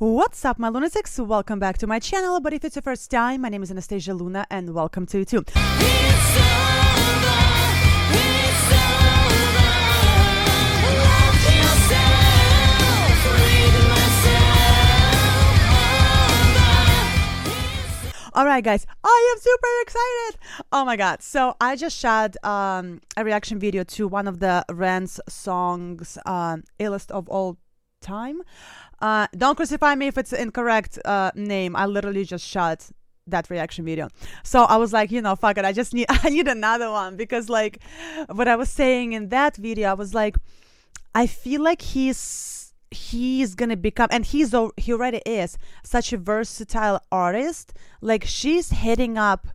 What's up, my lunatics? Welcome back to my channel. But if it's your first time, my name is Anastasia Luna, and welcome to YouTube. All right, guys, I am super excited. Oh my god! So I just shot um, a reaction video to one of the Ren's songs, um, "Illest of All Time." Uh, don't crucify me if it's incorrect uh, name. I literally just shot that reaction video. So I was like, you know, fuck it. I just need I need another one because like what I was saying in that video, I was like, I feel like he's he's gonna become and he's he already is such a versatile artist like she's hitting up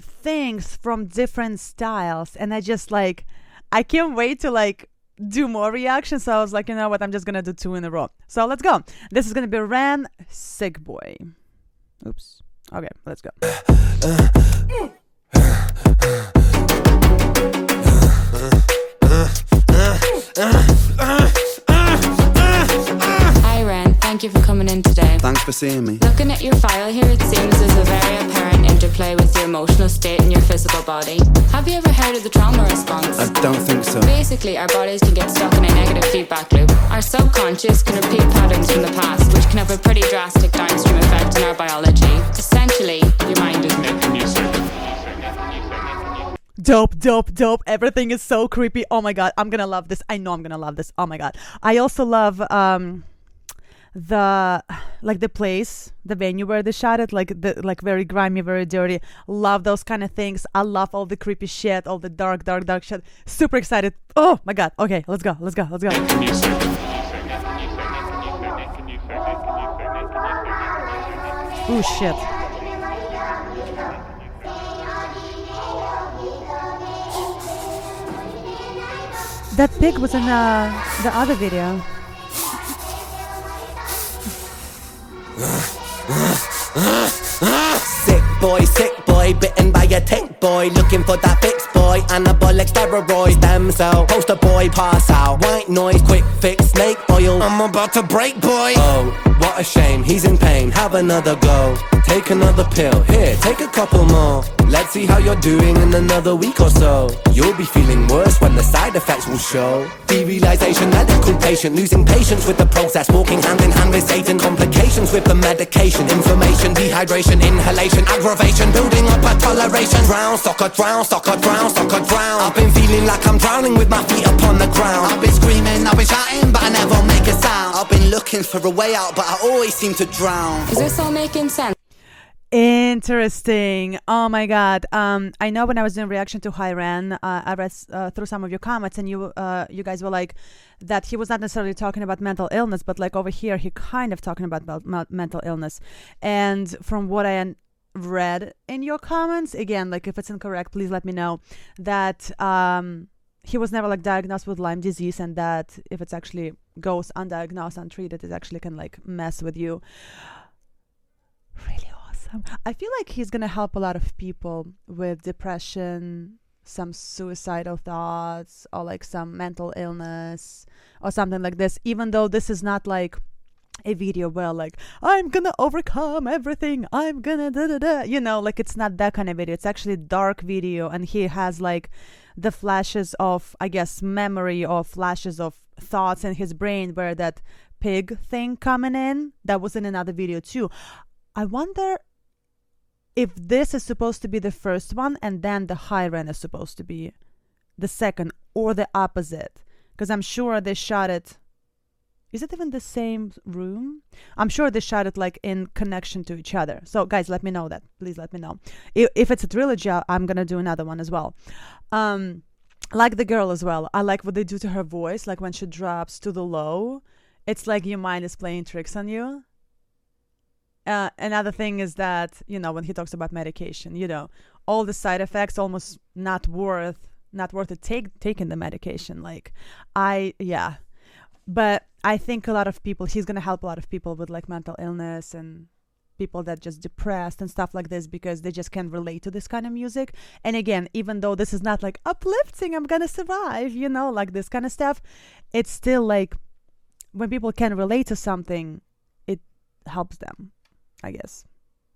things from different styles and i just like i can't wait to like do more reactions. So i was like you know what? I'm just gonna do two in a row. So let's go. This is gonna be Ren sick boy. Oops. Okay let's go. Hi Ren, thank you for coming in today. Thanks for seeing me. Looking at your file here, it seems there's a very apparent interplay with your emotional state and your physical body. Have you ever heard of the trauma response? I don't think so. Basically, our bodies can get stuck in a negative feedback loop. Our subconscious can repeat patterns from the past, which can have a pretty drastic downstream effect on our biology. Essentially, your mind is making you sick. dope dope dope everything is so creepy oh my god i'm gonna love this i know i'm gonna love this oh my god i also love um the like the place the venue where they shot it like the like very grimy very dirty. Love those kind of things. I love all the creepy shit all the dark dark dark shit. Super excited. Oh my god. Okay let's go let's go let's go. Oh shit. That pig was in uh, the other video Sick boy, sick boy, bitten by a tick boy, looking for that fix boy, anabolic steroids, stem cell, poster boy, pass out, white noise, quick fix, snake oil, I'm about to break boy. Oh, what a shame, he's in pain, have another go, take another pill, here, take a couple more. Let's see how you're doing in another week or so. You'll be feeling worse when the side effects will show. Derealization, medical patient, losing patience with the process, walking hand in hand with Satan. Complications with the medication, inflammation, dehydration, inhalation, aggravation, building up a toleration. Drown, soccer, drown, soccer, drown, soccer, drown. I've been feeling like I'm drowning with my feet upon the ground. I've been screaming, I've been shouting, but I never make a sound. I've been looking for a way out, but I always seem to drown. Is this all making sense? Interesting. Oh my god. Um, I know when I was doing reaction to Hi Ren, uh, I read uh, through some of your comments, and you, uh, you guys were like that he was not necessarily talking about mental illness, but like over here, he kind of talking about mel- mental illness. And from what I read in your comments, again, like if it's incorrect, please let me know that um, he was never like diagnosed with Lyme disease, and that if it's actually goes undiagnosed, untreated, it actually can like mess with you. Really I feel like he's gonna help a lot of people with depression, some suicidal thoughts, or like some mental illness, or something like this. Even though this is not like a video where like I'm gonna overcome everything, I'm gonna da da da. You know, like it's not that kind of video. It's actually dark video, and he has like the flashes of, I guess, memory or flashes of thoughts in his brain where that pig thing coming in that was in another video too. I wonder if this is supposed to be the first one and then the Hi Ren is supposed to be the second or the opposite. Because I'm sure they shot it. Is it even the same room? I'm sure they shot it like in connection to each other. So, guys, let me know that. Please let me know. If, if it's a trilogy, I'm gonna do another one as well. Um, like the girl as well. I like what they do to her voice. Like when she drops to the low, it's like your mind is playing tricks on you uh, another thing is that you know when he talks about medication you know all the side effects almost not worth not worth it take taking the medication. Like i yeah. But i think a lot of people he's to help a lot of people with like mental illness and people that just depressed and stuff like this because they just can't relate to this kind of music. And again even though this is not like uplifting i'm gonna survive you know like this kind of stuff it's still like when people can relate to something it helps them, I guess.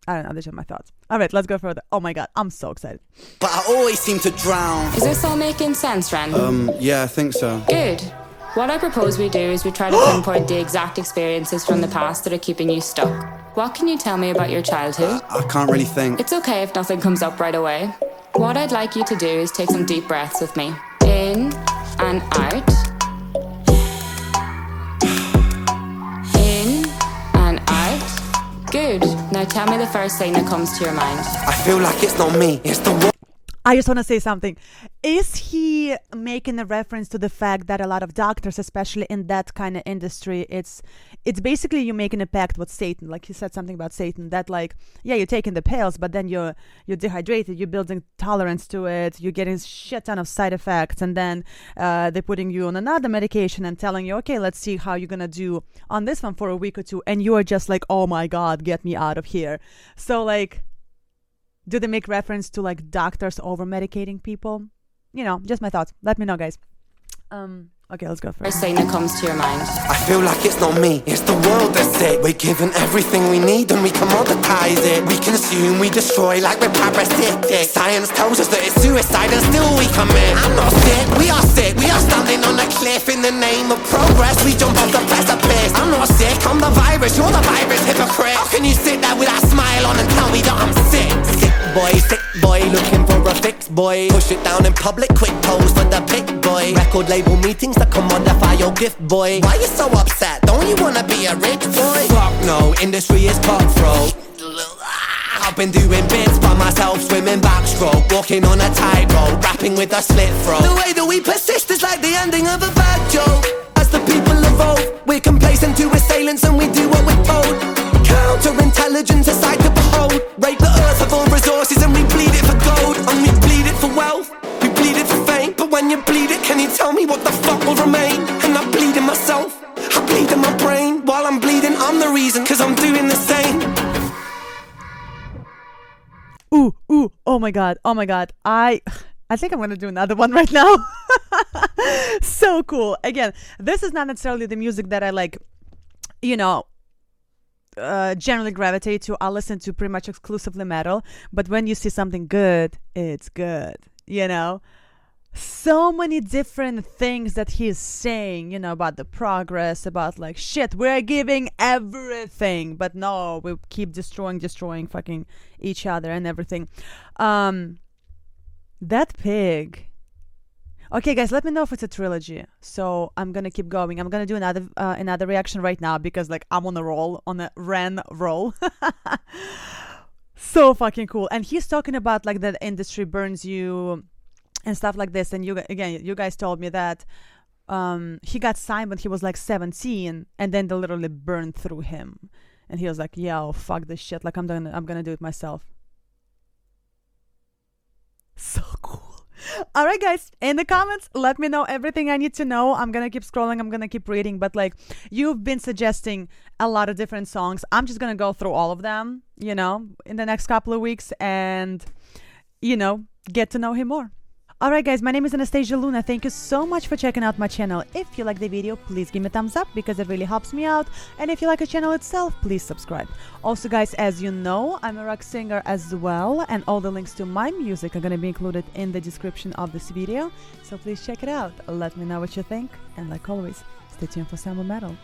I don't know. These are my thoughts. All right, let's go further. Oh my god, I'm so excited. But I always seem to drown. Is this all making sense, Ren? Um, yeah, I think so. Good. What I propose we do is we try to pinpoint the exact experiences from the past that are keeping you stuck. What can you tell me about your childhood? I can't really think. It's okay if nothing comes up right away. What I'd like you to do is take some deep breaths with me. In and out. Good. Now tell me the first thing that comes to your mind. I feel like it's not me, it's the one. I just want to say something. Is he making a reference to the fact that a lot of doctors, especially in that kind of industry, it's it's basically you making a pact with Satan. Like he said something about Satan that like, yeah, you're taking the pills, but then you're you're dehydrated, you're building tolerance to it, you're getting shit ton of side effects, and then uh, they're putting you on another medication and telling you, okay, let's see how you're gonna do on this one for a week or two, and you are just like, oh my god, get me out of here. So like do they make reference to like doctors over medicating people? You know, just my thoughts. Let me know, guys. Um, okay, let's go First first. thing that comes to your mind. I feel like it's not me, it's the world that's sick. We're given everything we need and we commoditize it. We consume, we destroy like we're parasitic. Science tells us that it's suicide and still we commit. I'm not sick, we are sick. We are standing on a cliff in the name of progress. We jump off the precipice. I'm not sick, I'm the virus, you're the virus, hypocrite. How can you sit there with that smile on and tell me that I'm sick? Boy, sick boy, looking for a fix boy. Push it down in public, quick pose for the pick boy. Record label meetings that commodify your gift boy. Why you so upset? Don't you wanna be a rich boy? Fuck no, industry is cutthroat. I've been doing bits by myself, swimming backstroke, walking on a tightrope, rapping with a slit throat. The way that we persist is like the ending of a bad joke. As the people evolve, we're complacent to assailants and we do what we're told. Ooh, oh my god, oh my god. I I think I'm gonna do another one right now. so cool. Again, this is not necessarily the music that I like, you know, uh, generally gravitate to. I listen to pretty much exclusively metal, but when you see something good, it's good, you know? So many different things that he's saying, you know, about the progress, about like shit, we're giving everything, but no, we keep destroying, destroying fucking each other and everything. Um, that pig. Okay, guys, let me know if it's a trilogy. So I'm gonna keep going. I'm gonna do another uh, another reaction right now because like I'm on a roll, on a Ren roll. so fucking cool. And he's talking about like that industry burns you and stuff like this. And you again, you guys told me that um, he got signed when he was like 17, and then they literally burned through him. And he was like, "Yo, fuck this shit! Like I'm gonna, I'm gonna do it myself." So cool. All right, guys, in the comments, let me know everything I need to know. I'm gonna keep scrolling, I'm gonna keep reading, but like, you've been suggesting a lot of different songs. I'm just gonna go through all of them, you know, in the next couple of weeks and, you know, get to know him more. Alright guys, my name is Anastasia Luna. Thank you so much for checking out my channel. If you like the video, please give me a thumbs up because it really helps me out. And if you like the channel itself, please subscribe. Also guys, as you know, I'm a rock singer as well and all the links to my music are to be included in the description of this video. So please check it out. Let me know what you think and like always, stay tuned for some metal.